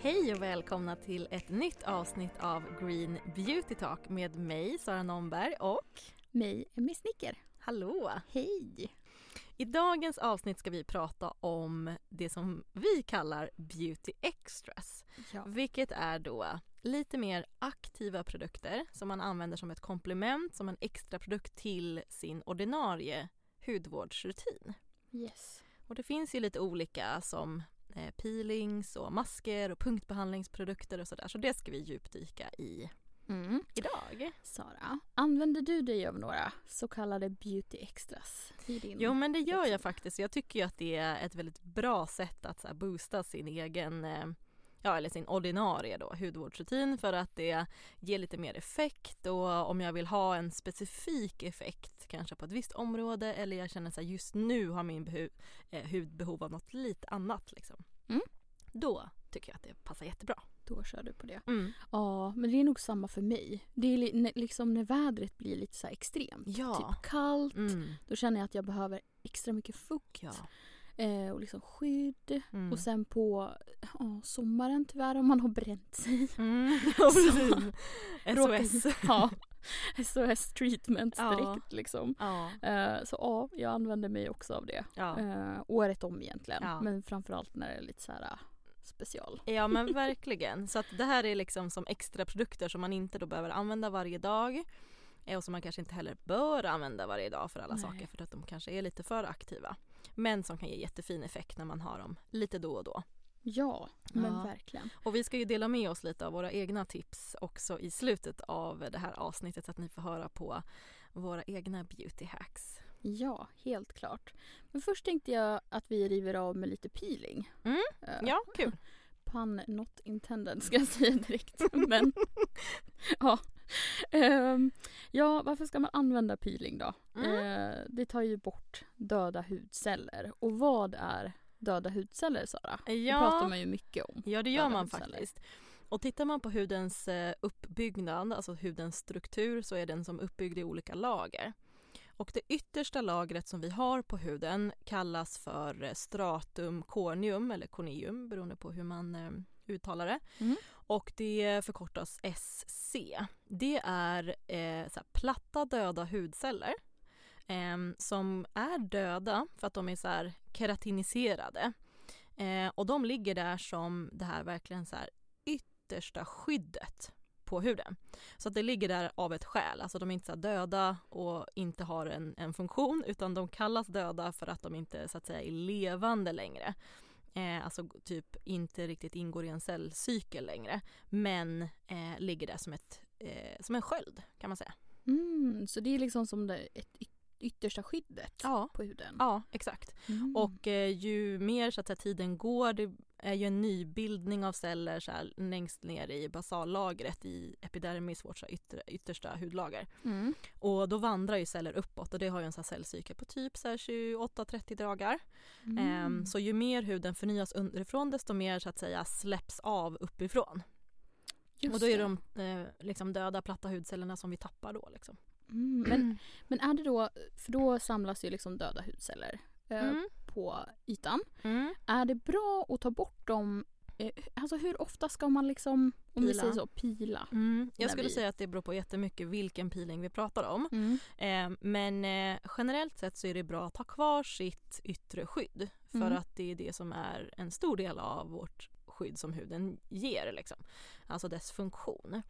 Hej och välkomna till ett nytt avsnitt av Green Beauty Talk med mig, Sara Nomberg och mig, Emmy Snicker. Hallå! Hej! I dagens avsnitt ska vi prata om det som vi kallar Beauty Extras. Ja. Vilket är då lite mer aktiva produkter som man använder som ett komplement, som en extra produkt till sin ordinarie hudvårdsrutin. Yes. Och det finns ju lite olika som peelings och masker och punktbehandlingsprodukter och sådär. Så det ska vi djupdyka i Mm. idag. Sara, använder du dig av några så kallade beauty extras i din Jo men det gör jag faktiskt. Jag tycker ju att det är ett väldigt bra sätt att så boosta sin egen eh, Ja, eller sin ordinarie då, hudvårdsrutin för att det ger lite mer effekt och om jag vill ha en specifik effekt kanske på ett visst område eller jag känner att just nu har min behu- eh, hud behov av något lite annat liksom. Mm. Då tycker jag att det passar jättebra. Då kör du på det. Mm. Ja, men det är nog samma för mig. Det är li- liksom när vädret blir lite så extremt. Ja. Typ kallt. Mm. Då känner jag att jag behöver extra mycket fukt. Ja. Eh, och liksom skydd. Mm. Och sen på ja, sommaren tyvärr om man har bränt sig. Mm. Ja, SOS. ja. SOS treatment Ja. direkt liksom. Ja. Eh, så ja, jag använder mig också av det. Ja. Eh, året om egentligen. Ja. Men framförallt när det är lite så här äh, special. ja men verkligen. Så att det här är liksom som extra produkter som man inte då behöver använda varje dag. eh, Och som man kanske inte heller bör använda varje dag för alla Nej. saker för att de kanske är lite för aktiva. Men som kan ge jättefin effekt när man har dem lite då och då. Ja, men Ja. verkligen. Och vi ska ju dela med oss lite av våra egna tips också i slutet av det här avsnittet så att ni får höra på våra egna beauty hacks. Ja, helt klart. Men först tänkte jag att vi river av med lite peeling. Mm, Ja, kul. Pun not intended ska jag säga direkt. Men ja. Ehm, ja, varför ska man använda peeling då? Mm. Eh, det tar ju bort döda hudceller. Och vad är döda hudceller Sara? Det pratar man ju mycket om. Ja det gör man hudceller. faktiskt. Och tittar man på hudens eh, uppbyggnad, alltså hudens struktur, så är den som uppbyggd i olika lager. Och det yttersta lagret som vi har på huden kallas för eh, stratum corneum eller corneum beroende på hur man uttalar det. Mm. Och det förkortas SC. Det är eh, så platta döda hudceller eh, som är döda för att de är så här keratiniserade. Eh, och de ligger där som det här verkligen så här yttersta skyddet på huden. Så att det ligger där av ett skäl, alltså de är inte så döda och inte har en, en funktion utan de kallas döda för att de inte så att säga är levande längre. Eh, alltså typ inte riktigt ingår i en cellcykel längre men eh, ligger där som, ett, eh, som en sköld kan man säga. Mm, så det är liksom som det ett yt- yttersta skyddet Ja, på huden. ja exakt. Mm. Och eh, ju mer så att säga, tiden går, det är ju en nybildning av celler så här, längst ner i basallagret i epidermis, vårt så här, ytter, yttersta hudlager. Mm. Och då vandrar ju celler uppåt och det har ju en så här, cellcykel på typ så här 28-30 dagar. Mm. Ehm, så ju mer huden förnyas underifrån desto mer så att säga släpps av uppifrån. Just och då är det de eh, liksom döda platta hudcellerna som vi tappar då. Liksom. Mm, men, men är det då, för då samlas ju liksom döda hudceller eh, Mm. På ytan. Mm. Är det bra att ta bort dem? Eh, alltså hur ofta ska man liksom, om vi Pila. säger så, pila? Mm. Jag skulle vi- säga att det beror på jättemycket vilken peeling vi pratar om. Mm. Eh, men eh, generellt sett så är det bra att ha kvar sitt yttre skydd för Mm. att det är det som är en stor del av vårt skydd som huden ger. Liksom. Alltså dess funktion.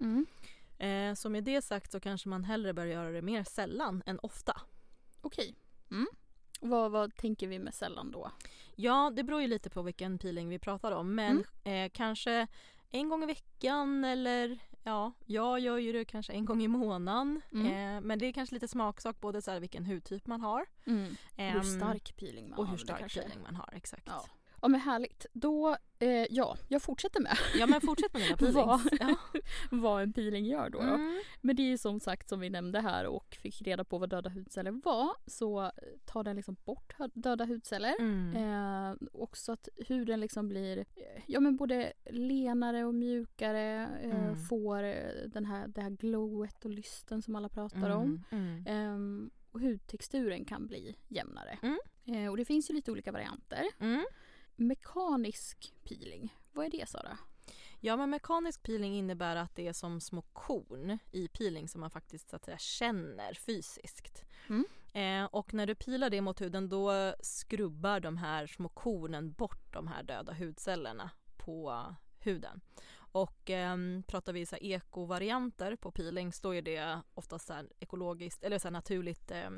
Eh, så med det sagt så kanske man hellre bör göra det mer sällan än ofta. Okej. Mm. Vad, vad tänker vi med sällan då? Ja, det beror ju lite på vilken peeling vi pratar om men eh, kanske en gång i veckan eller ja, jag gör ju det kanske en gång i månaden. Mm. Eh, men det är kanske lite smaksak både så här vilken hudtyp man har Mm. Och hur ehm, stark peeling man och har. hur det stark peeling man har. Exakt. Ja. Ja men härligt. Då, eh, ja, jag fortsätter med Ja men fortsätt med dina peelings. Vad? vad en peeling gör då. då. Mm. Men det är ju som sagt som vi nämnde här och fick reda på vad döda hudceller var så tar den liksom bort döda hudceller. Mm. Eh, också att huden liksom blir eh, ja, men både lenare och mjukare. Eh, Mm. Får eh, den här, det här glowet och lysten som alla pratar om. Mm. Mm. Ehm, och hudtexturen kan bli jämnare. Mm. Eh, och det finns ju lite olika varianter. Mekanisk peeling, vad är det Sara? Ja men mekanisk peeling innebär att det är som små korn i peeling som man faktiskt så att säga känner fysiskt. Mm. Eh, och när du pilar det mot huden då skrubbar de här små kornen bort de här döda hudcellerna på huden. Och eh, pratar vi så här ekovarianter på peeling så är det oftast så ekologiskt eller så naturligt eh,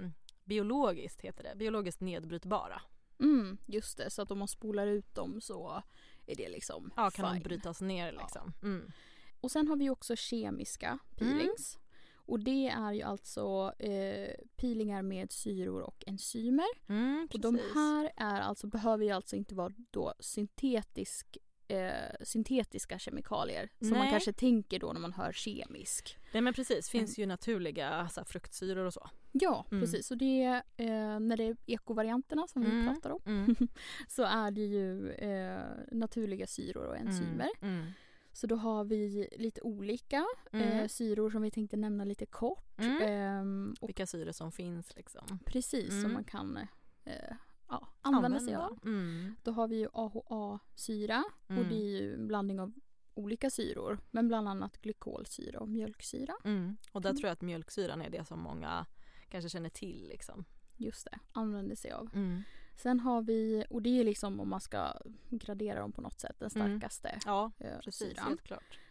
biologiskt heter det, biologiskt nedbrytbara. Mm, just det, så att om man spolar ut dem så är det liksom Ja, kan fine. de brytas ner liksom. Mm. Och sen har vi också kemiska peelings. Och det är ju alltså eh, peelingar med syror och enzymer. Mm, Och de här är alltså, behöver ju alltså inte vara då syntetisk, eh, syntetiska kemikalier som man kanske tänker då när man hör kemisk. Nej men precis, finns ju naturliga så här, fruktsyror och så. Ja, Mm. precis. Och det är, eh, när det är ekovarianterna som vi Mm. pratar om Mm. så är det ju eh, naturliga syror och enzymer. Mm. Mm. Så då har vi lite olika eh, Mm. syror som vi tänkte nämna lite kort. Mm. Ehm, och Vilka syror som finns liksom. precis som Mm. man kan eh, ja, använda sig av. Mm. Då har vi ju AHA-syra och Mm. det är ju en blandning av olika syror. Men bland annat glykolsyra och mjölksyra. Mm. Och där Mm. tror jag att mjölksyran är det som många kanske känner till liksom. Just det, använder sig av. Mm. Sen har vi, och det är liksom om man ska gradera dem på något sätt, den Mm. starkaste Ja, eh, precis. syran.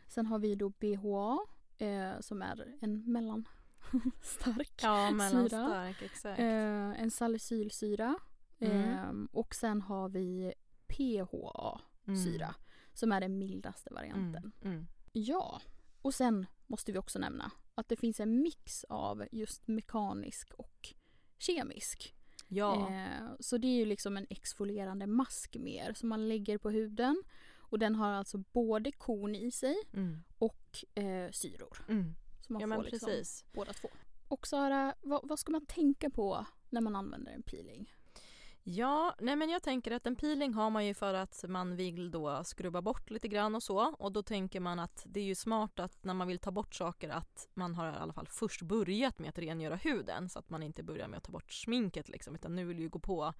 Sen har vi då BHA eh, som är en mellanstark Ja, mellanstark, exakt. Eh, en salicylsyra. Mm. Eh, och sen har vi PHA-syra som är den mildaste varianten. Mm. Mm. Ja, och sen måste vi också nämna att det finns en mix av just mekanisk och kemisk. Ja. Eh, så det är ju liksom en exfolierande mask mer som man lägger på huden. Och den har alltså både korn i sig Mm. och eh, syror. Mm. Så man Ja får liksom precis. båda två. Och Sara, vad, vad ska man tänka på när man använder en peeling? Ja, nej men jag tänker att en peeling har man ju för att man vill då skrubba bort lite grann och så och då tänker man att det är ju smart att när man vill ta bort saker att man har i alla fall först börjat med att rengöra huden så att man inte börjar med att ta bort sminket liksom utan nu vill vi ju gå på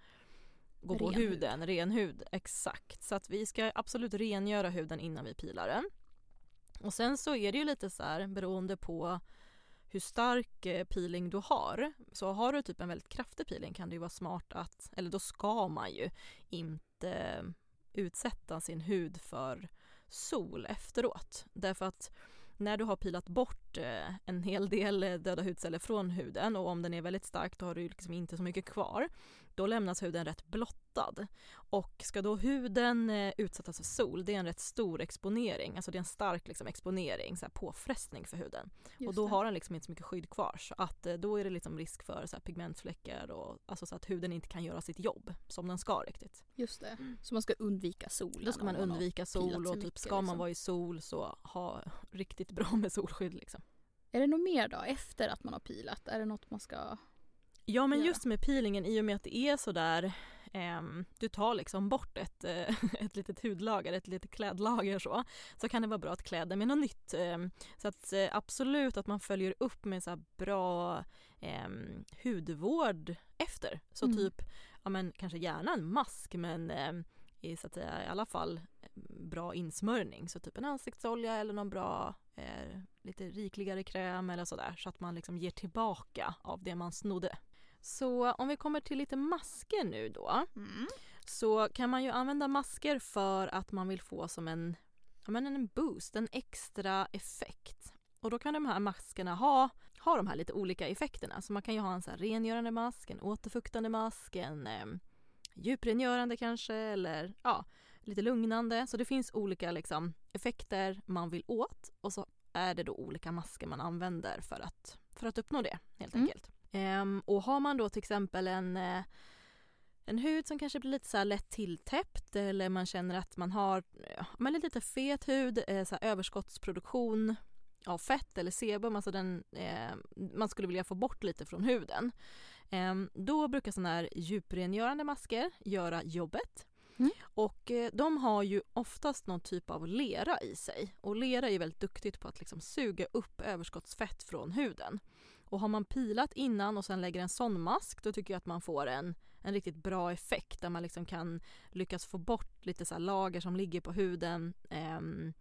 gå på Ren hud. huden, ren hud, exakt. Så att vi ska absolut rengöra huden innan vi pilar den. Och sen så är det ju lite så här beroende på hur stark eh, peeling du har. Så har du typ en väldigt kraftig peeling kan det ju vara smart att, eller då ska man ju inte eh, utsätta sin hud för sol efteråt. Därför att när du har pilat bort eh, en hel del eh, döda hudceller från huden och om den är väldigt stark då har du liksom inte så mycket kvar. Då lämnas huden rätt blottad. Och ska då huden eh, utsättas för sol, det är en rätt stor exponering, alltså det är en stark liksom, exponering, så här, påfrestning för huden. och Just då det. har den liksom inte så mycket skydd kvar så att då är det liksom risk för så här, pigmentfläckar och alltså så att huden inte kan göra sitt jobb som den ska riktigt. Just det. Så man ska undvika solen. Då ska man undvika sol och typ ska man liksom. vara i sol så ha riktigt bra med solskydd liksom. Är det något mer då efter att man har pilat? Är det något man ska... Ja men göra. just med peelingen i och med att det är sådär ehm, du tar liksom bort ett, eh, ett litet hudlager, ett litet klädlager så, så kan det vara bra att klä det med något nytt. ehm, så att eh, absolut att man följer upp med så bra ehm, hudvård efter. Så Mm. typ, ja men kanske gärna en mask men ehm, i, så att säga, i alla fall eh, bra insmörjning. Så typ en ansiktsolja eller någon bra, eh, lite rikligare kräm eller sådär. Så att man liksom ger tillbaka av det man snodde. Så om vi kommer till lite masker nu då. Så kan man ju använda masker för att man vill få som en, ja men en boost, en extra effekt. Och då kan de här maskerna ha, ha de här lite olika effekterna. Så man kan ju ha en så här rengörande mask, en återfuktande mask, en eh, djuprengörande kanske eller ja, lite lugnande. Så det finns olika liksom, effekter man vill åt och så är det då olika masker man använder för att, för att uppnå det helt Mm. enkelt. Ehm, och har man då till exempel en eh, en hud som kanske blir lite så lätt tilltäppt eller man känner att man har ja, men lite fet hud, eh, så överskottsproduktion av fett eller sebum, alltså den eh, man skulle vilja få bort lite från huden. Eh, då brukar sådana här djuprengörande masker göra jobbet. Mm. Och eh, de har ju oftast någon typ av lera i sig och lera är väldigt duktigt på att liksom suga upp överskottsfett från huden. Och har man pilat innan och sen lägger en sån mask då tycker jag att man får en, en riktigt bra effekt där man liksom kan lyckas få bort lite så här lager som ligger på huden ehm,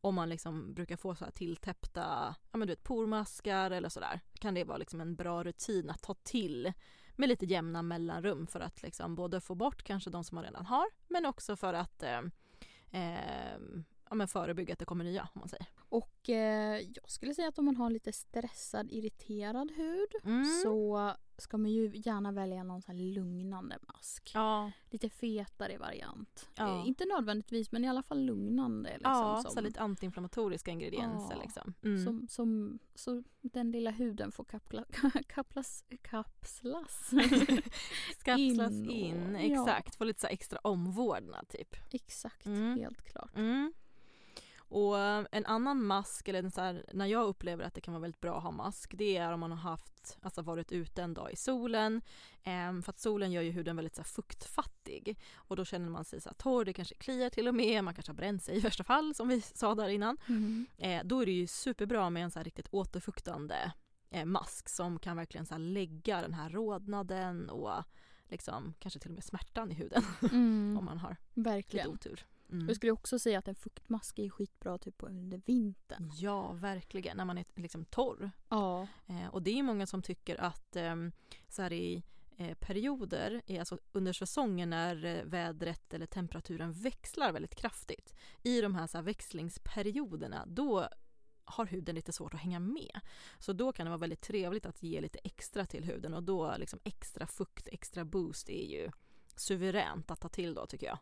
om man liksom brukar få så här tilltäppta ja, men du vet, pormaskar eller sådär kan det vara liksom en bra rutin att ta till med lite jämna mellanrum för att liksom både få bort kanske de som man redan har men också för att eh, eh, ja, men förebygga att det kommer nya om man säger. Och eh, jag skulle säga att om man har lite stressad, irriterad hud Mm. så ska man ju gärna välja någon sån lugnande mask. Ja, Lite fetare variant. Ja. Eh, inte nödvändigtvis men i alla fall lugnande. Liksom, ja som, så lite antiinflammatoriska ingredienser Ja, liksom. Mm. som, som, så den lilla huden får kapla, kaplas, kapslas. Kapslas in in, exakt. Få lite så extra omvårdnad typ. Exakt, Mm. helt klart. Mm. Och eh, en annan mask, eller så här, när jag upplever att det kan vara väldigt bra att ha mask, det är om man har haft, alltså varit ute en dag i solen. Ehm, för att solen gör ju huden väldigt så här, fuktfattig. Och då känner man sig så här, torr, det kanske kliar till och med, man kanske har bränt sig i värsta fall som vi sa där innan. Mm. Eh, då är det ju superbra med en så här riktigt återfuktande eh, mask som kan verkligen så här, lägga den här rodnaden och liksom kanske till och med smärtan i huden Mm. om man har lite Verkligen. otur. Mm. Jag skulle också säga att en fuktmask är skitbra typ på under vintern. Ja, verkligen. När man är liksom torr. Ja. Eh, och det är många som tycker att ehm, så här i eh, perioder, alltså under säsongen när eh, vädret eller temperaturen växlar väldigt kraftigt. I de här, så här växlingsperioderna, då har huden lite svårt att hänga med. Så då kan det vara väldigt trevligt att ge lite extra till huden och då liksom extra fukt, extra boost är ju suveränt att ta till då tycker jag.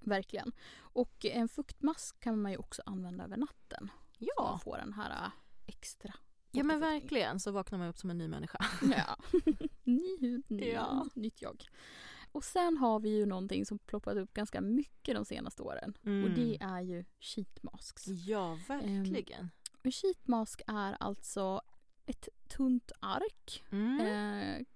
Verkligen. Och en fuktmask kan man ju också använda över natten. Så man Ja, får den här äh, extra. ja men verkligen så vaknar man upp som en ny människa. Ja. ny hud, ny, Ja. nytt jag. Och sen har vi ju någonting som ploppat upp ganska mycket de senaste åren. Och det är ju sheet masks. Ja, verkligen. En sheet mask är alltså ett tunt ark. Mm. Eh,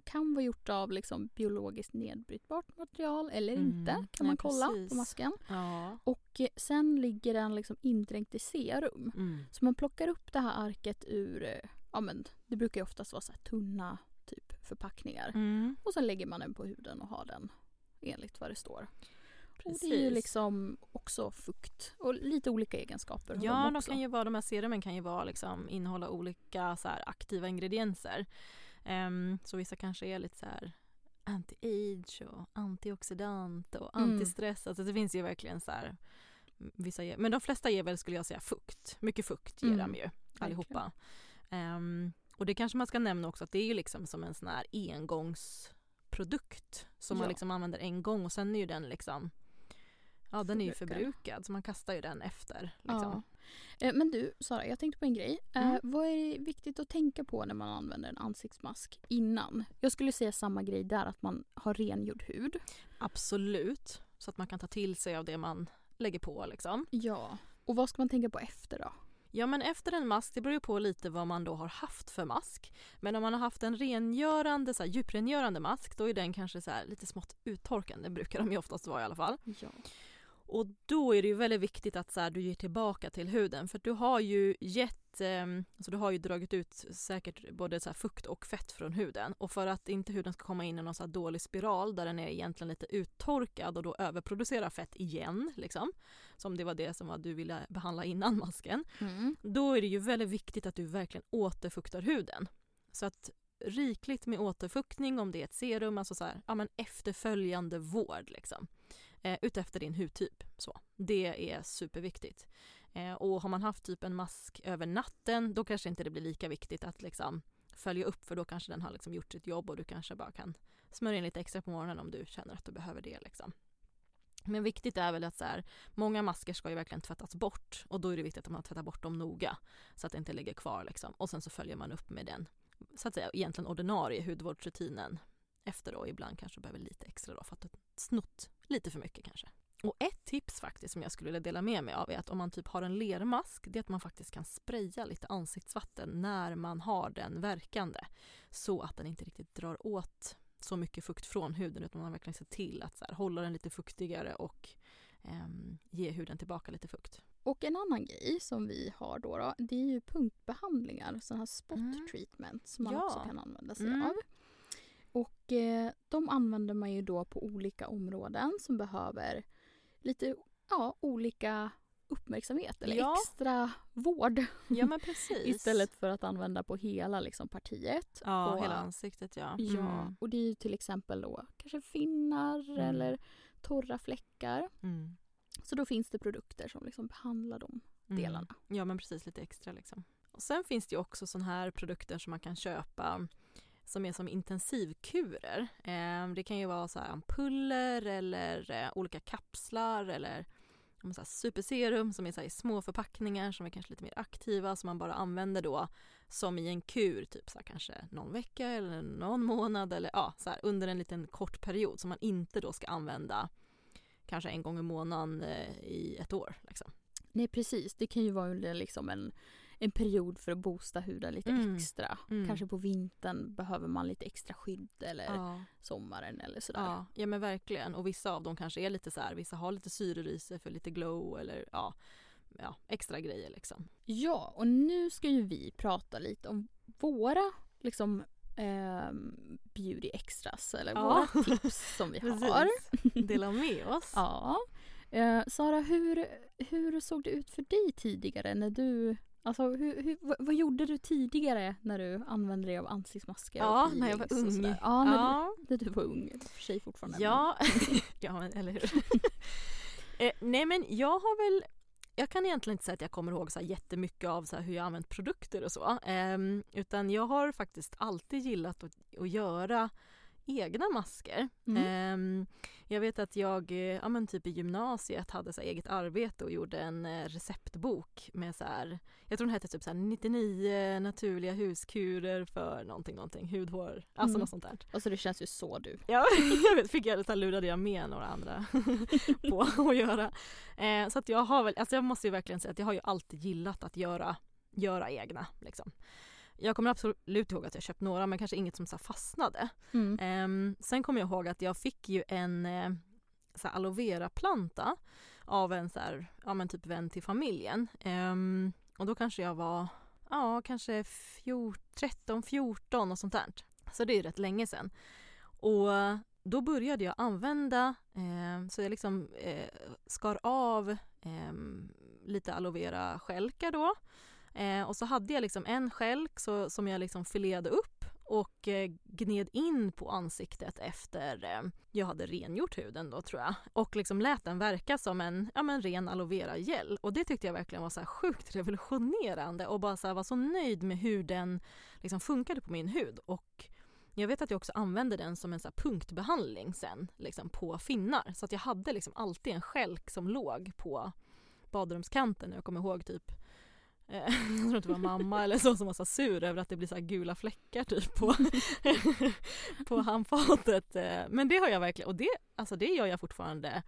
kan vara gjort av liksom biologiskt nedbrytbart material eller Mm. inte kan Ja, man kolla precis. på masken. Ja. Och eh, sen ligger den liksom indränkt i serum. Mm. Så man plockar upp det här arket ur, eh, ja men det brukar ju oftast vara så tunna typ förpackningar. Mm. Och sen lägger man den på huden och har den enligt vad det står. Och det är ju Precis. liksom också fukt och lite olika egenskaper. Ja, de de kan ju vara, de här serumen kan ju vara liksom, innehålla olika så här, aktiva ingredienser. Ehm, så vissa kanske är lite så här anti-age och antioxidant och Mm. antistress. Alltså det finns ju verkligen så här vissa ger, men de flesta ger väl skulle jag säga fukt. Mycket fukt ger Mm, de ju allihopa. Ehm, och det kanske man ska nämna också att det är ju liksom som en sån här engångsprodukt som man Ja. liksom använder en gång och sen är ju den liksom Ja den är ju förbrukad så man kastar ju den efter. Liksom. Ja. Eh, Men du Sara, jag tänkte på en grej. Eh, Mm. Vad är viktigt att tänka på när man använder en ansiktsmask innan? Jag skulle säga samma grej där, att man har rengjord hud. Absolut. Så att man kan ta till sig av det man lägger på liksom. Ja. Och vad ska man tänka på efter då? Ja men efter en mask, det beror ju på lite vad man då har haft för mask. Men om man har haft en rengörande, så här, djuprengörande mask då är den kanske så här, lite smått uttorkande, brukar de ju oftast vara i alla fall. Ja. Och då är det ju väldigt viktigt att så här, du ger tillbaka till huden för du har ju gett, eh, alltså du har ju dragit ut säkert både så fukt och fett från huden och för att inte huden ska komma in i någon så dålig spiral där den är egentligen lite uttorkad och då överproducera fett igen liksom, som det var det som var du ville behandla innan masken, Mm. då är det ju väldigt viktigt att du verkligen återfuktar huden. Så att rikligt med återfuktning om det är ett serum, alltså så här, ja men efterföljande vård liksom. Eh, utefter din hudtyp. Så. Det är superviktigt. Eh, och har man haft typ en mask över natten då kanske inte det blir lika viktigt att liksom följa upp för då kanske den har liksom gjort sitt jobb och du kanske bara kan smörja in lite extra på morgonen om du känner att du behöver det. Liksom. Men viktigt är väl att så här, många masker ska ju verkligen tvättas bort och då är det viktigt att man tvättar bort dem noga så att det inte ligger kvar liksom. och sen så följer man upp med den så att säga egentligen ordinarie hudvårdsrutinen efter då ibland kanske behöver lite extra då för att du snott lite för mycket kanske. Och ett tips faktiskt som jag skulle vilja dela med mig av är att om man typ har en lermask det är att man faktiskt kan spraya lite ansiktsvatten när man har den verkande så att den inte riktigt drar åt så mycket fukt från huden utan man verkligen ser till att så här, hålla den lite fuktigare och ehm, ge huden tillbaka lite fukt. Och en annan grej som vi har då, då det är ju punktbehandlingar, sådana här spot Mm. treatment som man Ja. också kan använda sig Mm. av. Och eh, de använder man ju då på olika områden som behöver lite ja, olika uppmärksamhet eller Ja. extra vård Ja men precis. istället för att använda på hela liksom, partiet. Ja, Och- hela ansiktet ja. Ja, Mm. och det är ju till exempel då kanske finnar Mm. eller torra fläckar. Mm. Så då finns det produkter som liksom behandlar de Mm. delarna. Ja men precis, lite extra liksom. Och sen finns det ju också sådana här produkter som man kan köpa som är som intensivkurer. Ehm, det kan ju vara så här ampuller eller eh, olika kapslar eller så här superserum som är så här i små förpackningar som är kanske lite mer aktiva som man bara använder då som i en kur typ så här kanske någon vecka eller någon månad eller ja så här under en liten kort period som man inte då ska använda kanske en gång i månaden eh, i ett år. Liksom. Nej precis, det kan ju vara under liksom en, en period för att boosta huden lite Mm. extra. Mm. Kanske på vintern behöver man lite extra skydd eller Ja. sommaren eller sådär. Ja, ja men verkligen. Och vissa av dem kanske är lite så här, vissa har lite syre i sig för lite glow eller ja, ja extra grejer liksom. Ja, och nu ska ju vi prata lite om våra liksom ehm, beauty extras eller Ja. våra tips som vi har. Dela med oss. Ja. Eh, Sara, hur, hur såg det ut för dig tidigare när du Alltså hur, hur, vad, gjorde du tidigare när du använde dig av ansiktsmasker Ja, när jag var ung. Ja, när, Ja, Du, när du var ung. För sig fortfarande. ja. ja men, eller hur. eh, nej men jag har väl jag kan egentligen inte säga att jag kommer ihåg så här jättemycket av så hur jag använt produkter och så. Ehm, utan jag har faktiskt alltid gillat att, att göra egna masker. Mm. Ehm, jag vet att jag, eh, ja men typ i gymnasiet hade så eget arbete och gjorde en eh, receptbok med så här, jag tror den hette typ så här 99 naturliga huskurer för någonting, någonting, hudhår, alltså Mm. något sånt där. Alltså det känns ju så du. Ja, jag vet, fick jag, så här, lurade jag med några andra på att göra. Eh, så att jag har väl, alltså jag måste ju verkligen säga att jag har ju alltid gillat att göra, göra egna liksom. Jag kommer absolut ihåg att jag köpt några men kanske inget som så fastnade. Mm. Ehm, sen kommer jag ihåg att jag fick ju en eh, så aloe vera-planta av en så här, ja men typ vän till familjen. Ehm, och då kanske jag var, ja kanske 14, 13, 14 och sånt där. Så det är ju rätt länge sedan. Och då började jag använda, eh, så jag liksom eh, skar av eh, lite aloe vera stjälkar då. Eh, och så hade jag liksom en stjälk så, som jag liksom filerade upp och eh, gned in på ansiktet efter eh, jag hade rengjort huden då tror jag. Och liksom lät den verka som en ja, men ren aloe vera gel. Och det tyckte jag verkligen var så här sjukt revolutionerande och bara så här var så nöjd med hur den liksom funkade på min hud. Och jag vet att jag också använde den som en så här punktbehandling sen liksom på finnar. Så att jag hade liksom alltid en skälk som låg på badrumskanten. Jag kommer ihåg typ jag tror att det var mamma eller så som var så sur över att det blir så gula fläckar typ på, på handfatet. Eh, Men det har jag verkligen, och det, alltså det gör jag fortfarande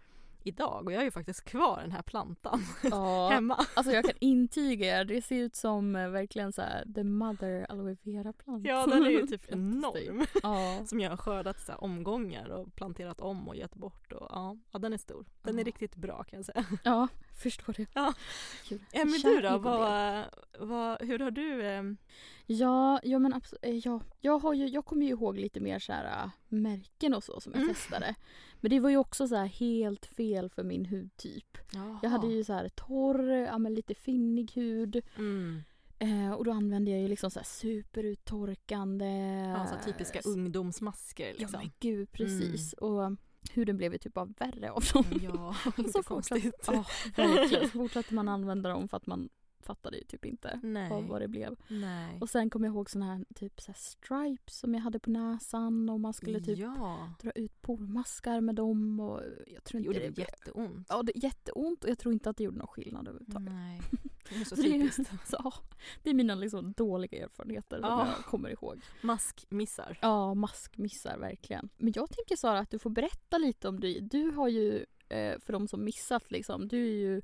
idag och jag har ju faktiskt kvar den här plantan Ja, hemma. alltså jag kan intyga er. Det ser ut som eh, verkligen så här the mother aloe vera plant. Ja den är ju typ enorm. Ja. Som jag har skördat så här omgångar och planterat om och gett bort. Och, ja, ja, den är stor. Den är riktigt bra kan jag säga. ja, förstår det. Ja. Kul. Ja, men du då, vad, vad, hur har du? Eh, Ja, ja men absolut. Ja, jag, har ju, jag kommer ju ihåg lite mer så här, äh, märken och så som jag Mm. testade. Men det var ju också så här helt fel för min hudtyp. Jag hade ju så här torr, ja, men lite finnig hud. mm. Eh, och då använde jag ju liksom så här superuttorkande. ja, så typiska ungdomsmasker Ja liksom. men gud precis. Och huden blev ju typ bara värre av dem. Ja, Så fortsatte, ja, verkligen. Så fortsatte man använda dem för att man fattade ju typ inte Nej. vad, vad det blev. Nej. Och sen kom jag ihåg såna här typ så här stripes som jag hade på näsan och man skulle typ ja, dra ut pormaskar med dem och jag tror det inte gjorde det jätteont. Ja, det jätteont och jag tror inte att det gjorde någon skillnad överhuvudtaget. Nej, det är så Så det, är, typiskt. så, ja, det är mina liksom dåliga erfarenheter som Ja. jag kommer ihåg. Maskmissar. Ja, maskmissar verkligen. Men jag tänker Sara att du får berätta lite om dig. Du har ju, eh, för de som missat liksom, du är ju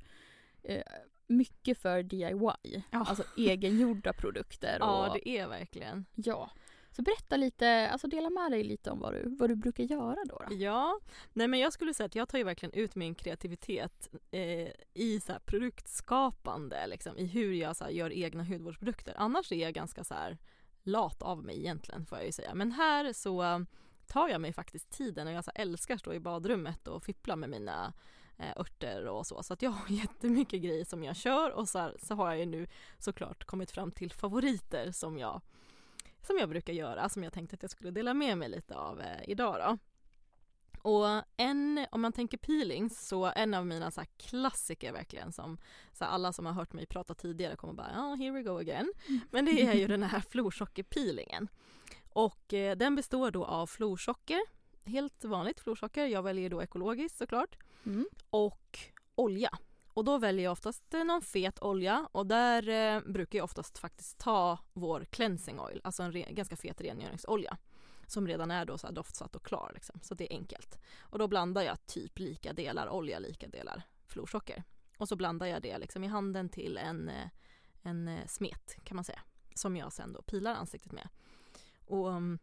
eh, mycket för DIY. Ja. Alltså egengjorda produkter. Ja, och, det är verkligen. ja. Så berätta lite, alltså dela med dig lite om vad du, vad du brukar göra då. då. Ja, nej men jag skulle säga att jag tar ju verkligen ut min kreativitet eh, i så produktskapande, liksom, i hur jag så gör egna hudvårdsprodukter. Annars är jag ganska så här lat av mig egentligen får jag ju säga. Men här så eh, tar jag mig faktiskt tiden och jag så älskar att stå i badrummet och fippla med mina örter och så. Så att jag har jättemycket grejer som jag kör och så, här, så har jag ju nu såklart kommit fram till favoriter som jag, som jag brukar göra som jag tänkte att jag skulle dela med mig lite av eh, idag då. Och en, om man tänker peelings, så en av mina så klassiker verkligen som så alla som har hört mig prata tidigare kommer bara ja, oh, here we go again. Men det är ju den här florsockerpeelingen. Och eh, den består då av florsocker, helt vanligt florsocker, jag väljer då ekologiskt såklart, Mm. och olja. Och då väljer jag oftast eh, någon fet olja och där eh, brukar jag oftast faktiskt ta vår cleansing oil, alltså en ganska fet rengöringsolja som redan är då så doftsatt och klar liksom. så det är enkelt. Och då blandar jag typ lika delar olja, lika delar florsocker. Och så blandar jag det liksom i handen till en, eh, en eh, smet kan man säga som jag sen då pilar ansiktet med. Och um,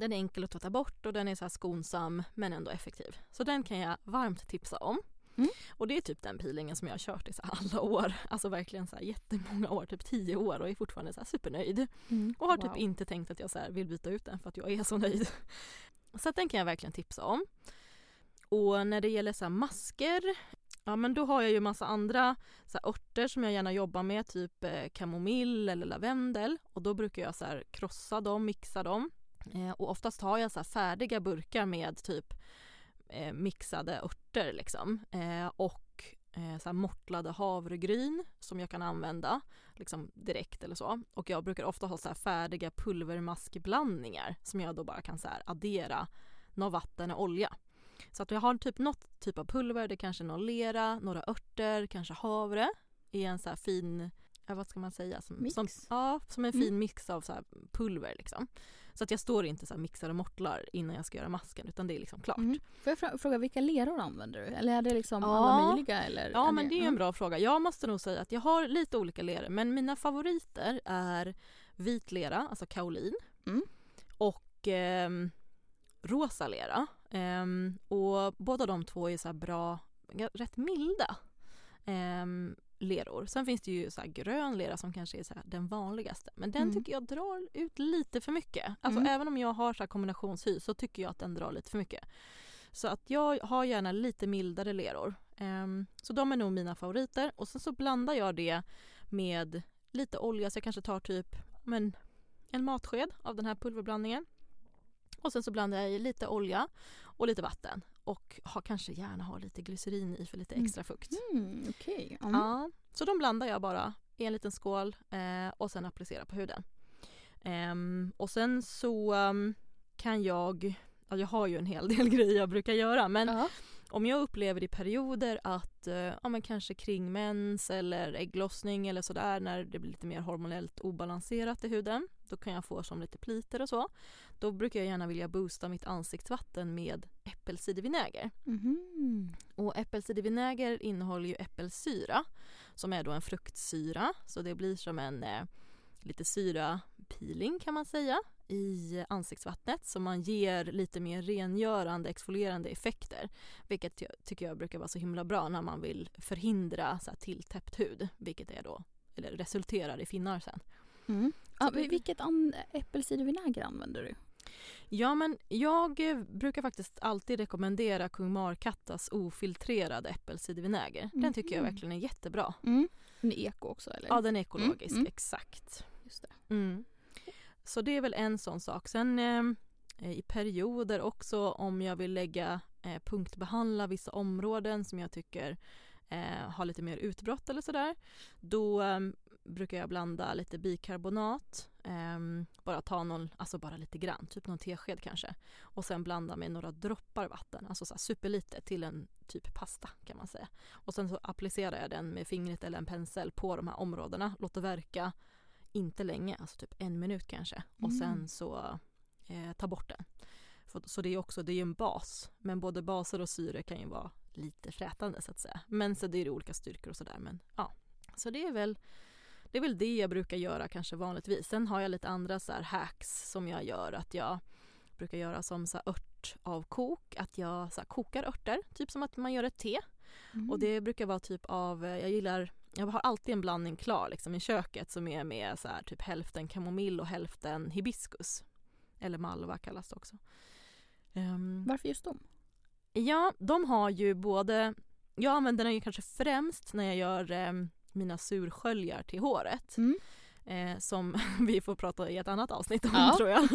den är enkel att tvätta bort och den är så skonsam men ändå effektiv. Så den kan jag varmt tipsa om. Mm. Och det är typ den peelingen som jag har kört i så alla år. Alltså verkligen så här jättemånga år, typ tio år och är fortfarande så supernöjd. Mm. Och har Wow. typ inte tänkt att jag så vill byta ut den för att jag är så nöjd. Så den kan jag verkligen tipsa om. Och när det gäller så masker, ja men då har jag ju massa andra så örter som jag gärna jobbar med, typ eh, kamomill eller lavendel. Och då brukar jag så krossa dem, mixa dem. Eh, och oftast har jag så här färdiga burkar med typ eh, mixade örter liksom. Eh, och eh, så här mortlade havregryn som jag kan använda liksom direkt eller så. Och jag brukar ofta ha så här färdiga pulvermaskblandningar som jag då bara kan så här addera något vatten och olja. Så att jag har typ något typ av pulver, det kanske är någon lera, några örter, kanske havre i en så här fin, vad ska man säga? Som, Mix? Som, ja, som en Mm. fin mix av så pulver liksom. Så att jag står inte så mixar och mortlar innan jag ska göra masken utan det är liksom klart. Mm. Får jag fråga vilka leror använder du? Eller är det liksom Ja. alla möjliga? Eller Ja men det är ju en mm. bra fråga. Jag måste nog säga att jag har lite olika leror men mina favoriter är vit lera, alltså kaolin Mm. och ehm, rosa lera. Ehm, och båda de två är så bra, rätt milda ehm, leror. Sen finns det ju så här grön lera som kanske är så den vanligaste men den Mm. tycker jag drar ut lite för mycket. Alltså Mm. även om jag har så här kombinationshy så tycker jag att den drar lite för mycket. Så att jag har gärna lite mildare leror. Ehm, så de är nog mina favoriter. Och sen så blandar jag det med lite olja, så jag kanske tar typ men, en matsked av den här pulverblandningen. Och sen så blandar jag i lite olja och lite vatten. Och har kanske gärna ha lite glycerin i för lite Mm. extra fukt. Mm, Okej. Mm. Ja, så de blandar jag bara i en liten skål eh, och sen applicerar på huden. Ehm, och sen så ehm, kan jag, ja, jag har ju en hel del grejer jag brukar göra men Ja. om jag upplever i perioder att eh, ja, men kanske kring mens eller ägglossning eller sådär när det blir lite mer hormonellt obalanserat i huden då kan jag få som lite pliter och så. Då brukar jag gärna vilja boosta mitt ansiktsvatten med äppelcidervinäger. Mhm. Och äppelcidervinäger innehåller ju äppelsyra som är då en fruktsyra så det blir som en eh, lite syrapeeling kan man säga i ansiktsvattnet så man ger lite mer rengörande exfolierande effekter vilket jag tycker jag brukar vara så himla bra när man vill förhindra så här, tilltäppt hud vilket är då eller resulterar i finnar sen. Mm. Ja, det- vilket an- äppelcidervinäger använder du? Ja men jag eh, brukar faktiskt alltid rekommendera Kung Markattas ofiltrerade äppelcidervinäger. Den tycker jag verkligen är jättebra. Mm. Den är eko också eller? Ja den är ekologisk, Mm, mm. exakt. Just det. Mm. Så det är väl en sån sak. Sen eh, i perioder också om jag vill lägga eh, punktbehandla vissa områden som jag tycker eh, har lite mer utbrott eller sådär. Då eh, brukar jag blanda lite bikarbonat, eh, bara ta någon, alltså bara lite grann, typ någon tesked kanske. Och sen blanda med några droppar vatten, alltså så superlite till en typ pasta kan man säga. Och sen så applicerar jag den med fingret eller en pensel på de här områdena, låter verka inte länge, alltså typ en minut kanske. Och Mm. sen så eh, ta bort den. För, så det är också, det är ju en bas. Men både baser och syre kan ju vara lite frätande så att säga. Men så det är det olika styrkor och sådär. Men ja, så det är väl det är väl det jag brukar göra kanske vanligtvis. Sen har jag lite andra så här hacks som jag gör. Att jag brukar göra som så här örtavkok. Att jag så kokar örter, typ som att man gör ett te. Mm. Och det brukar vara typ av, jag gillar, jag har alltid en blandning klar liksom i köket som är med så här, typ hälften kamomill och hälften hibiskus. Eller malva kallas det också. Ehm, Varför just dem? Ja, de har ju både, jag använder den ju kanske främst när jag gör eh, mina sursköljar till håret. Mm. Eh, som vi får prata i ett annat avsnitt om Ja. tror jag.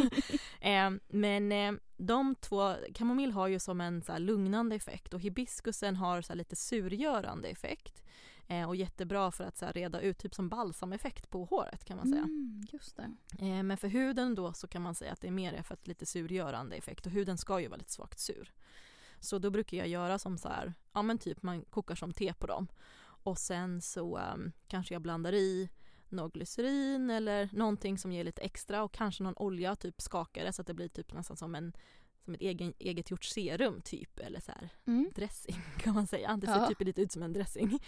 eh, men eh, de två, kamomill har ju som en så här, lugnande effekt och hibiskusen har så här, lite surgörande effekt. Eh, och jättebra för att så här, reda ut, typ som balsameffekt på håret kan man säga. Mm, just det. Eh, men för huden då så kan man säga att det är mer för att lite surgörande effekt och huden ska ju vara lite svagt sur. Så då brukar jag göra som så här, ja men typ man kokar som te på dem. Och sen så ehm, kanske jag blandar i något glycerin eller någonting som ger lite extra och kanske någon olja, typ skakare så att det blir typ nästan som en som ett egen, eget gjort serum typ eller så här Mm. dressing kan man säga. Det ser Ja. typ lite ut som en dressing.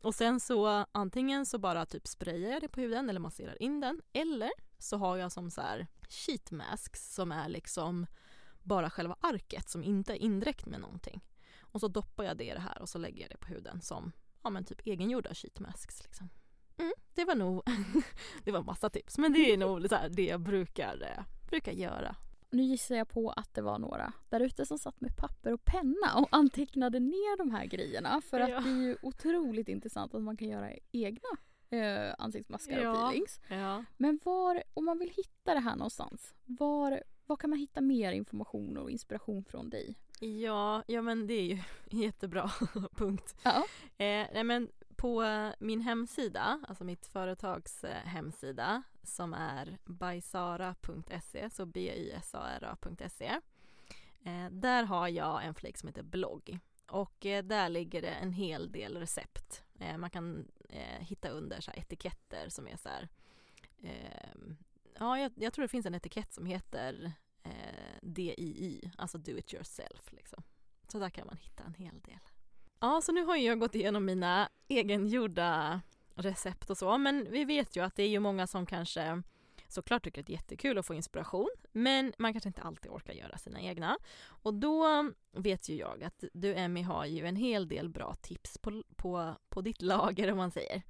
Och sen så antingen så bara typ sprayar jag det på huden eller masserar in den eller så har jag som så här sheet masks som är liksom bara själva arket som inte är indräckt med någonting. Och så doppar jag det i det här och så lägger jag det på huden som ja, men typ egengjorda sheet masks. Liksom. Mm, det var nog, det var massa tips men det är nog så här det jag brukar, eh, brukar göra. Nu gissar jag på att det var några där ute som satt med papper och penna och antecknade ner de här grejerna. För att Ja. det är ju otroligt intressant att man kan göra egna eh, ansiktsmasker Ja. och peelings. Ja. Men var, om man vill hitta det här någonstans, var, var kan man hitta mer information och inspiration från dig? Ja, ja men det är ju jättebra punkt. Ja. Eh, nej men på eh, min hemsida, alltså mitt företags eh, hemsida som är bysara.se, så b-y-s-a-r-a.se. Eh, där har jag en flik som heter blogg och eh, där ligger det en hel del recept. Eh, man kan hitta under så etiketter som är så här, ja jag, jag tror det finns en etikett som heter eh, DIY, alltså do it yourself liksom. Så där kan man hitta en hel del. Ja, så nu har jag gått igenom mina egengjorda recept och så, men vi vet ju att det är ju många som kanske såklart tycker att det är jättekul att få inspiration, men man kanske inte alltid orkar göra sina egna. Och då vet ju jag att du Emmy har ju en hel del bra tips på, på, på ditt lager om man säger.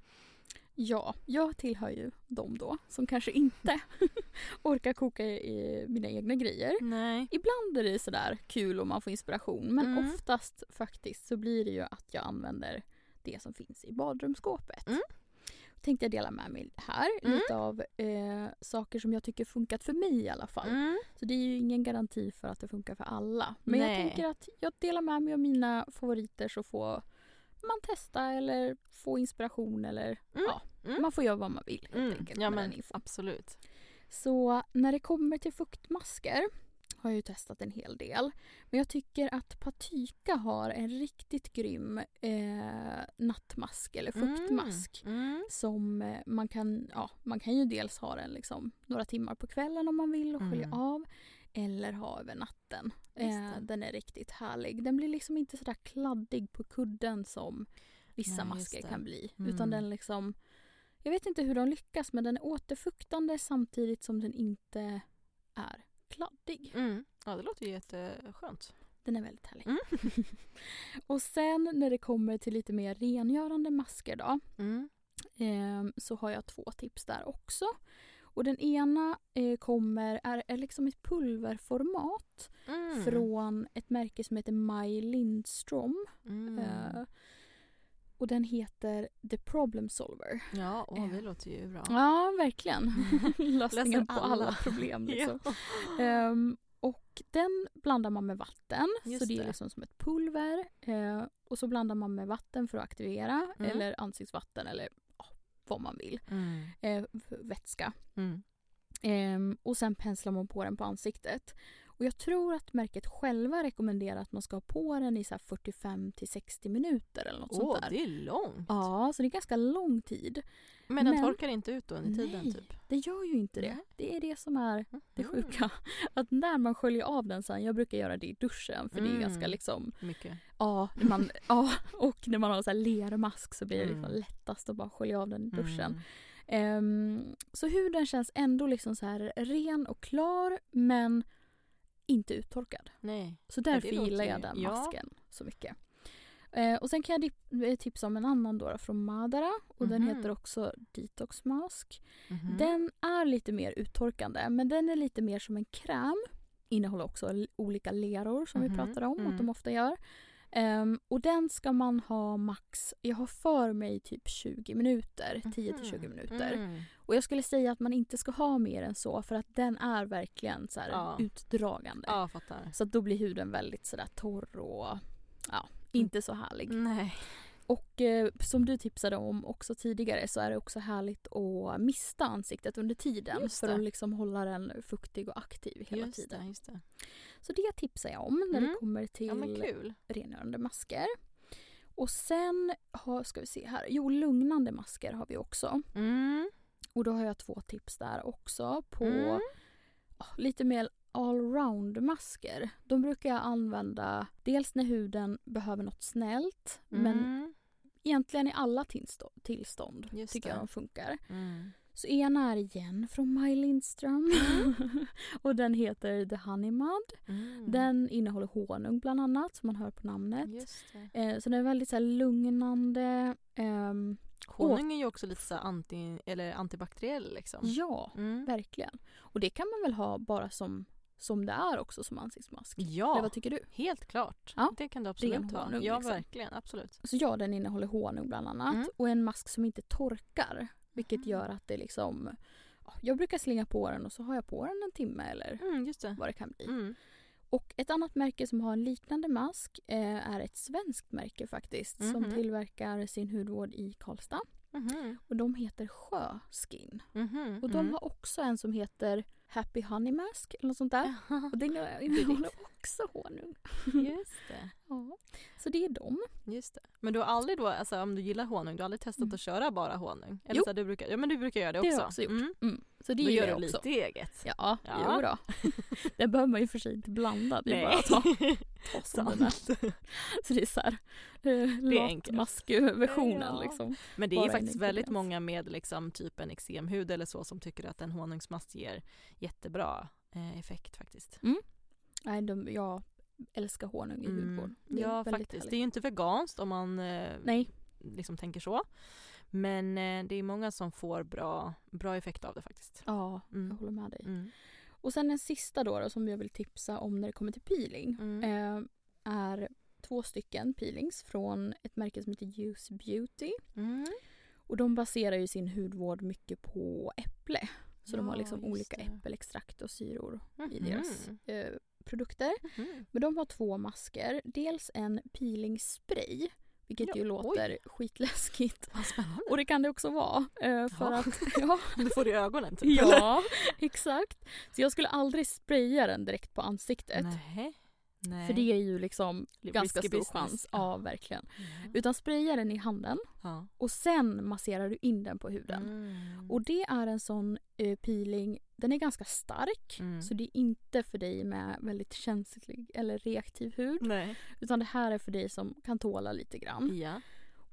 Ja, jag tillhör ju dem då som kanske inte orkar koka i mina egna grejer. Nej. Ibland är det sådär kul om man får inspiration men Mm. oftast faktiskt så blir det ju att jag använder det som finns i badrumsskåpet. Mm. Tänkte jag dela med mig här Mm. lite av eh, saker som jag tycker funkat för mig i alla fall. Mm. Så det är ju ingen garanti för att det funkar för alla. Men jag Nej. tänker att jag delar med mig av mina favoriter så får man testa eller få inspiration eller Mm. ja, Mm. man får göra vad man vill helt Mm. enkelt Ja men absolut. Så när det kommer till fuktmasker har jag ju testat en hel del. Men jag tycker att Patyka har en riktigt grym eh, nattmask eller fuktmask. Mm. Som eh, man kan, ja, man kan ju dels ha den liksom några timmar på kvällen om man vill och skölja Mm. av. Eller ha över natten. Eh, den är riktigt härlig. Den blir liksom inte sådär kladdig på kudden som vissa Nej, masker kan bli. Mm. Utan den liksom jag vet inte hur de lyckas men den är återfuktande samtidigt som den inte är kladdig. Mm. Ja det låter ju jätteskönt. Den är väldigt härlig. Mm. och sen när det kommer till lite mer rengörande masker då. Ehm, så har jag två tips där också. Och den ena eh, kommer, är, är liksom ett pulverformat Mm. från ett märke som heter My Lindstrom. Mm. Eh, och den heter The Problem Solver. Ja, åh, det eh. låter ju bra. Ja, verkligen. Lösningen på alla, alla. problem. Liksom. Ja. Ehm, och den blandar man med vatten. Just så det är det. liksom som ett pulver. Eh, och så blandar man med vatten för att aktivera. Mm. Eller ansiktsvatten eller vad man vill. Mm. Eh, vätska. Mm. Ehm, och sen penslar man på den på ansiktet. Och jag tror att märket själva rekommenderar att man ska ha på den i så här 45 till 60 minuter eller något Åh, sånt där. det är långt. Ja, så det är ganska lång tid. Men den men- torkar inte ut under tiden Nej. typ? Det gör ju inte det. Det är det som är det Mm. sjuka. Att när man sköljer av den sen, jag brukar göra det i duschen för det är Mm. ganska liksom, Mycket. ja, när man, ja och när man har så här lermask så blir det liksom Mm. lättast att bara skölja av den i duschen. Mm. Ehm, så huden känns ändå liksom så här ren och klar men inte uttorkad. Nej. Så därför låter gillar jag den ja. masken så mycket. Eh, och sen kan jag eh, tipsa om en annan då, från Madara och den Mhm. heter också Detox Mask. Mhm. Den är lite mer uttorkande men den är lite mer som en kräm. innehåller också olika leror som Mhm, vi pratade om mm. att de ofta gör. Ehm, och den ska man ha max, jag har för mig typ 20 minuter, 10 till 20 minuter. Mm. Och jag skulle säga att man inte ska ha mer än så för att den är verkligen så Ja. utdragande. Ja, fattar. Så då blir huden väldigt sådär torr och ja, inte så härlig. Nej. Och eh, som du tipsade om också tidigare så är det också härligt att mista ansiktet under tiden för att liksom hålla den fuktig och aktiv hela Just tiden. det, just det. Så det tipsar jag om när Mm. det kommer till Ja rengörande masker. Och sen har, ska vi se här, jo lugnande masker har vi också. Mm. Och då har jag två tips där också på Mm. lite mer allround masker. De brukar jag använda dels när huden behöver något snällt men Mm. egentligen i alla tillstå- tillstånd Just tycker det. jag de funkar. Mm. Så ena är igen från Maj Lindström och den heter The Honey Mud. Mm. Den innehåller honung bland annat som man hör på namnet. Eh, så den är väldigt så här, lugnande. ehm, Honung är ju också lite så anti, eller antibakteriell liksom. ja, Mm. verkligen. Och det kan man väl ha bara som, som det är också som ansiktsmask. Eller Ja, vad tycker du? helt klart. Ja. Det kan du absolut ha. honung, Ja, liksom. verkligen. Absolut. Så ja, den innehåller honung bland annat. Mm. Och en mask som inte torkar. Vilket Mhm. gör att det liksom... ja, Jag brukar slänga på den och så har jag på den en timme eller Mm, just det. vad det kan bli. Mm. Och ett annat märke som har en liknande mask eh, är ett svenskt märke faktiskt. Som Mhm. tillverkar sin hudvård i Karlstad. Mhm. Och de heter Sjöskin. Mhm. Och de Mm. har också en som heter Happy Honey Mask eller något sånt där. Och den innehåller också honung. Just det. Ja. Så det är de. Just det. Men du har aldrig då, alltså om du gillar honung, du har aldrig testat Mm. att köra bara honung? Eller Jo. så du brukar, ja men du brukar göra det Det också? har jag också gjort. Mm. Mm. Så det gör du också. lite eget. Ja, Ja. jo då. det behöver man ju för sig inte blanda. Det är bara att ta, ta som den är. Sant. Så det är så här, eh, latmaskversionen Ja. liksom. Men det är Bara faktiskt väldigt många med liksom typ en eksemhud eller så som tycker att en honungsmask ger jättebra eh, effekt faktiskt. Nej, de, jag älskar honung i hudvård. Det är Ja faktiskt. härligt. Det är ju inte veganskt om man eh, Nej, liksom tänker så. Men eh, det är många som får bra, bra effekt av det faktiskt. ja, jag Mm. håller med dig. Mm. Och sen en sista då, då som jag vill tipsa om när det kommer till peeling. Mm. Eh, är två stycken peelings från ett märke som heter Use Beauty. Mm. Och de baserar ju sin hudvård mycket på äpple. Så de har Ja, liksom olika det. äppelextrakt och syror i Mhm. deras eh, produkter. Mhm. Men de har två masker. Dels en peelingspray, vilket Ja, ju låter skitläskigt. Vad spännande. Och det kan det också vara. Eh, för Ja. att, ja, Du får det i ögonen typ? eller? ja, exakt. Så jag skulle aldrig spraya den direkt på ansiktet. Nej. Nej. För det är ju liksom ganska Risky stor business. chans. Ja, verkligen. Ja. Utan spraya den i handen Ja. och sen masserar du in den på huden. Mm. Och det är en sån eh, peeling, den är ganska stark. Mm. Så det är inte för dig med väldigt känslig eller reaktiv hud. Nej. Utan det här är för dig som kan tåla lite grann. Ja.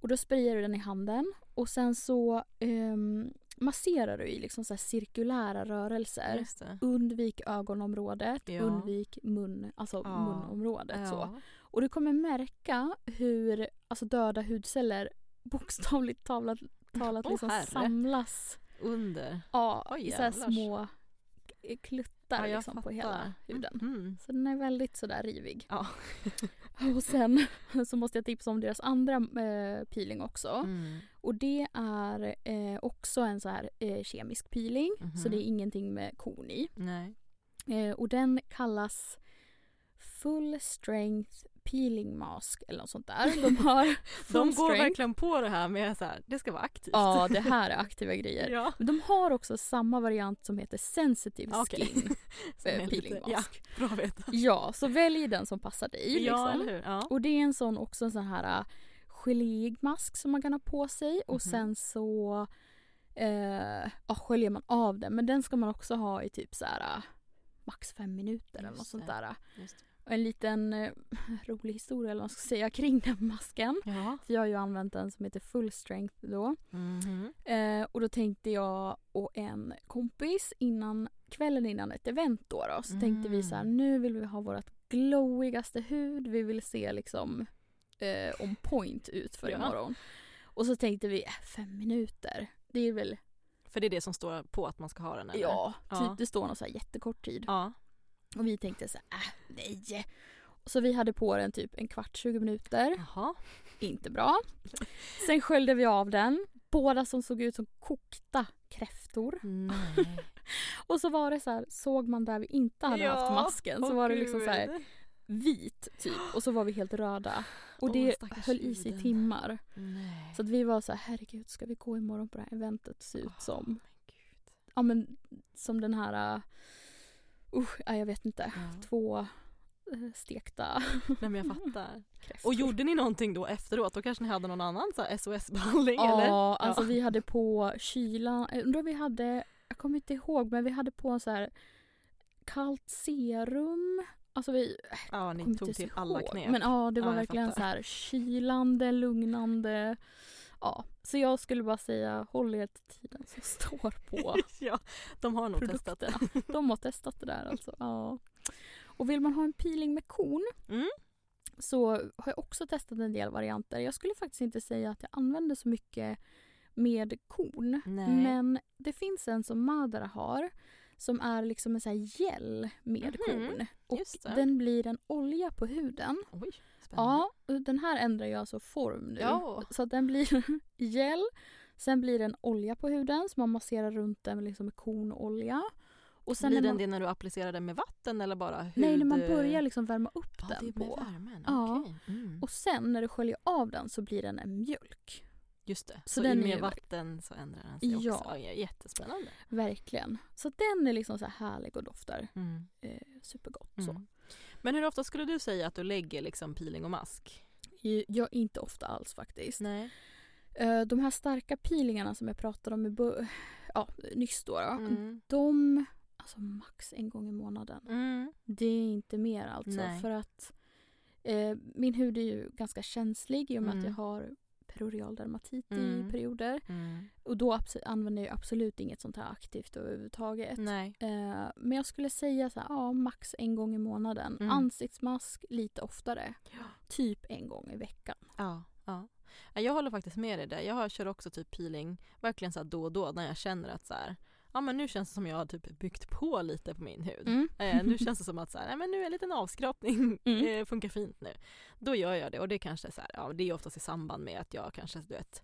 Och då sprayar du den i handen och sen så ehm, masserar du i liksom så cirkulära rörelser. Undvik ögonområdet, Ja. undvik mun, alltså Ja. munområdet. Så. Ja. Och du kommer märka hur alltså döda hudceller bokstavligt talat, talat liksom herre. samlas Under. ja, Oj, i så små kluttar Ja, liksom på hela huden. Mhm. Så den är väldigt sådär rivig. Ja. Och sen så måste jag tipsa om deras andra eh, peeling också. Mm. Och det är eh, också en så här eh, kemisk peeling. Mhm. Så det är ingenting med korn i. Eh, och den kallas Full Strength Peeling Mask eller något sånt där. De har De går strength. verkligen på det här med så här, det ska vara aktivt. Ja, det här är aktiva grejer. ja. Men de har också samma variant som heter Sensitive Okej. Skin eh, Peeling Ja, Mask. bra att veta. Ja, så välj den som passar dig. Ja, liksom. eller hur? Ja. Och det är en sån också en sån här äh, geléig mask som man kan ha på sig och Mhm. sen så eh, ja, sköljer man av den. Men den ska man också ha i typ så här äh, max fem minuter eller Just något sånt det. där. Just det. En liten eh, rolig historia eller vad man ska säga kring den masken. Ja. För jag har ju använt den som heter full strength då. Mhm. Eh, och då tänkte jag och en kompis innan kvällen innan ett event då, då så tänkte vi så här Mm. nu vill vi ha vårt glowigaste hud. Vi vill se liksom eh, on point ut för Ja. imorgon. Och så tänkte vi äh, fem minuter. Det är väl, För det är det som står på att man ska ha den eller? ja, typ Ja. det står någon så jättekort tid. Ja. Och vi tänkte så här, äh, nej. Så vi hade på den typ en kvart, 20 minuter. Jaha. Inte bra. Sen sköljde vi av den. Båda som såg ut som kokta kräftor. Och så var det så här, såg man där vi inte hade haft masken så var det liksom så här vit typ och så var vi helt röda. Och det höll i sig huden. timmar. Nej. Så att vi var så här, herregud ska vi gå imorgon på det här eventet se ut Åh, som, ja men som den här, ja, jag vet inte, Ja. två uh, stekta Nej men jag fattar. kräftor. Och gjorde ni någonting då efteråt? Då kanske ni hade någon annan SOS-behandling eller? Ja, alltså vi hade på kylan, om vi hade, jag kommer inte ihåg men vi hade på så här kallt serum. Alltså vi Ja, ni tog till så alla ihåg. knep. Men ja, det Ja, var jag verkligen fattar. så här kylande, lugnande. Ja, så jag skulle bara säga håll er till tiden som står på ja, de har nog testat det. De har testat det där alltså. Ja. Och vill man ha en peeling med kon Mm. så har jag också testat en del varianter. Jag skulle faktiskt inte säga att jag använder så mycket med kon. Nej. Men det finns en som Madara har som är liksom en sån här gel med Mhm, kon. Och just det. den blir en olja på huden. Oj. Ja, den här ändrar ju alltså form nu. Ja. Så att den blir gel, sen blir det en olja på huden som man masserar runt den med, liksom med konolja. Och sen Blir den man, det när du applicerar den med vatten eller bara hud? Nej, när man börjar liksom värma upp ja, den det är med på. värmen. Ja. Okej. Mm. Och sen när du sköljer av den så blir den en mjölk. Just det, så så, den i ju vatten så ändrar den sig Ja. också. Ja, jättespännande. Verkligen. Så den är liksom så här härlig och doftar Mm. eh, supergott. Så. Men hur ofta skulle du säga att du lägger liksom peeling och mask? Jag, inte ofta alls faktiskt. Nej. Eh, de här starka peelingarna som jag pratade om i ja, nyss då Mm. de alltså max en gång i månaden. Mm. Det är inte mer alltså. Nej. För att eh, min hud är ju ganska känslig i och med Mm. att jag har perorial dermatit Mm. i perioder. Mm. Och då använder jag absolut inget sånt här aktivt överhuvudtaget. Nej. Eh, men jag skulle säga så här, ja max en gång i månaden. Mm. Ansiktsmask lite oftare. Ja. Typ en gång i veckan. Ja, ja. Ja, Jag håller faktiskt med dig där. Jag kör också typ peeling verkligen så då och då när jag känner att så här, ja men nu känns det som jag har typ byggt på lite på min hud. Mm. Eh, nu känns det som att så här, nej, men nu är en liten avskrapning Mm. eh, funkar fint nu. Då gör jag det och det kanske är så här, ja det är oftast i samband med att jag kanske du vet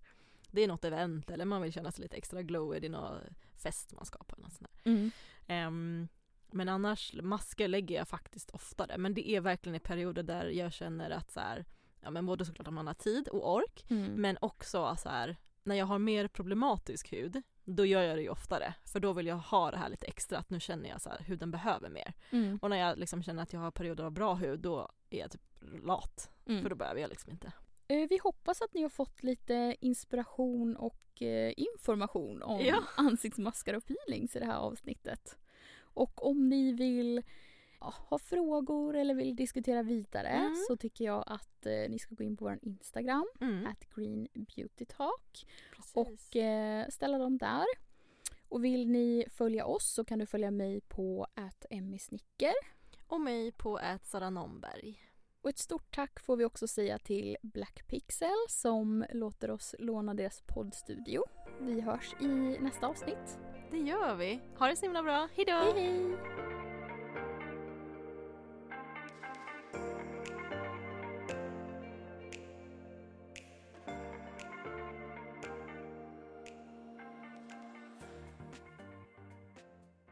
det är något event eller man vill känna sig lite extra glowy, det är någon fest man ska på. eller sånt. Mm. Ehm, men annars, masker lägger jag faktiskt oftare. Men det är verkligen i perioder där jag känner att så här, ja men både såklart att man har tid och ork, Mm. men också så här, när jag har mer problematisk hud, då gör jag det ju oftare. För då vill jag ha det här lite extra, att nu känner jag så här, huden behöver mer. Mm. Och när jag liksom känner att jag har perioder av bra hud, då är jag typ lat. Mm. För då behöver jag liksom inte. Eh, Vi hoppas att ni har fått lite inspiration och eh, information om Ja. ansiktsmaskar och peelings i det här avsnittet. Och om ni vill ja, ha frågor eller vill diskutera vidare Mm. så tycker jag att eh, ni ska gå in på vår Instagram, Mm. at Green Beauty Talk Precis. och eh, ställa dem där. Och vill ni följa oss så kan du följa mig på at Snicker. och mig på ät Sara Nomberg. Och ett stort tack får vi också säga till Black Pixel som låter oss låna deras poddstudio. Vi hörs i nästa avsnitt. Det gör vi. Ha det så himla bra. Hejdå! Hej hej!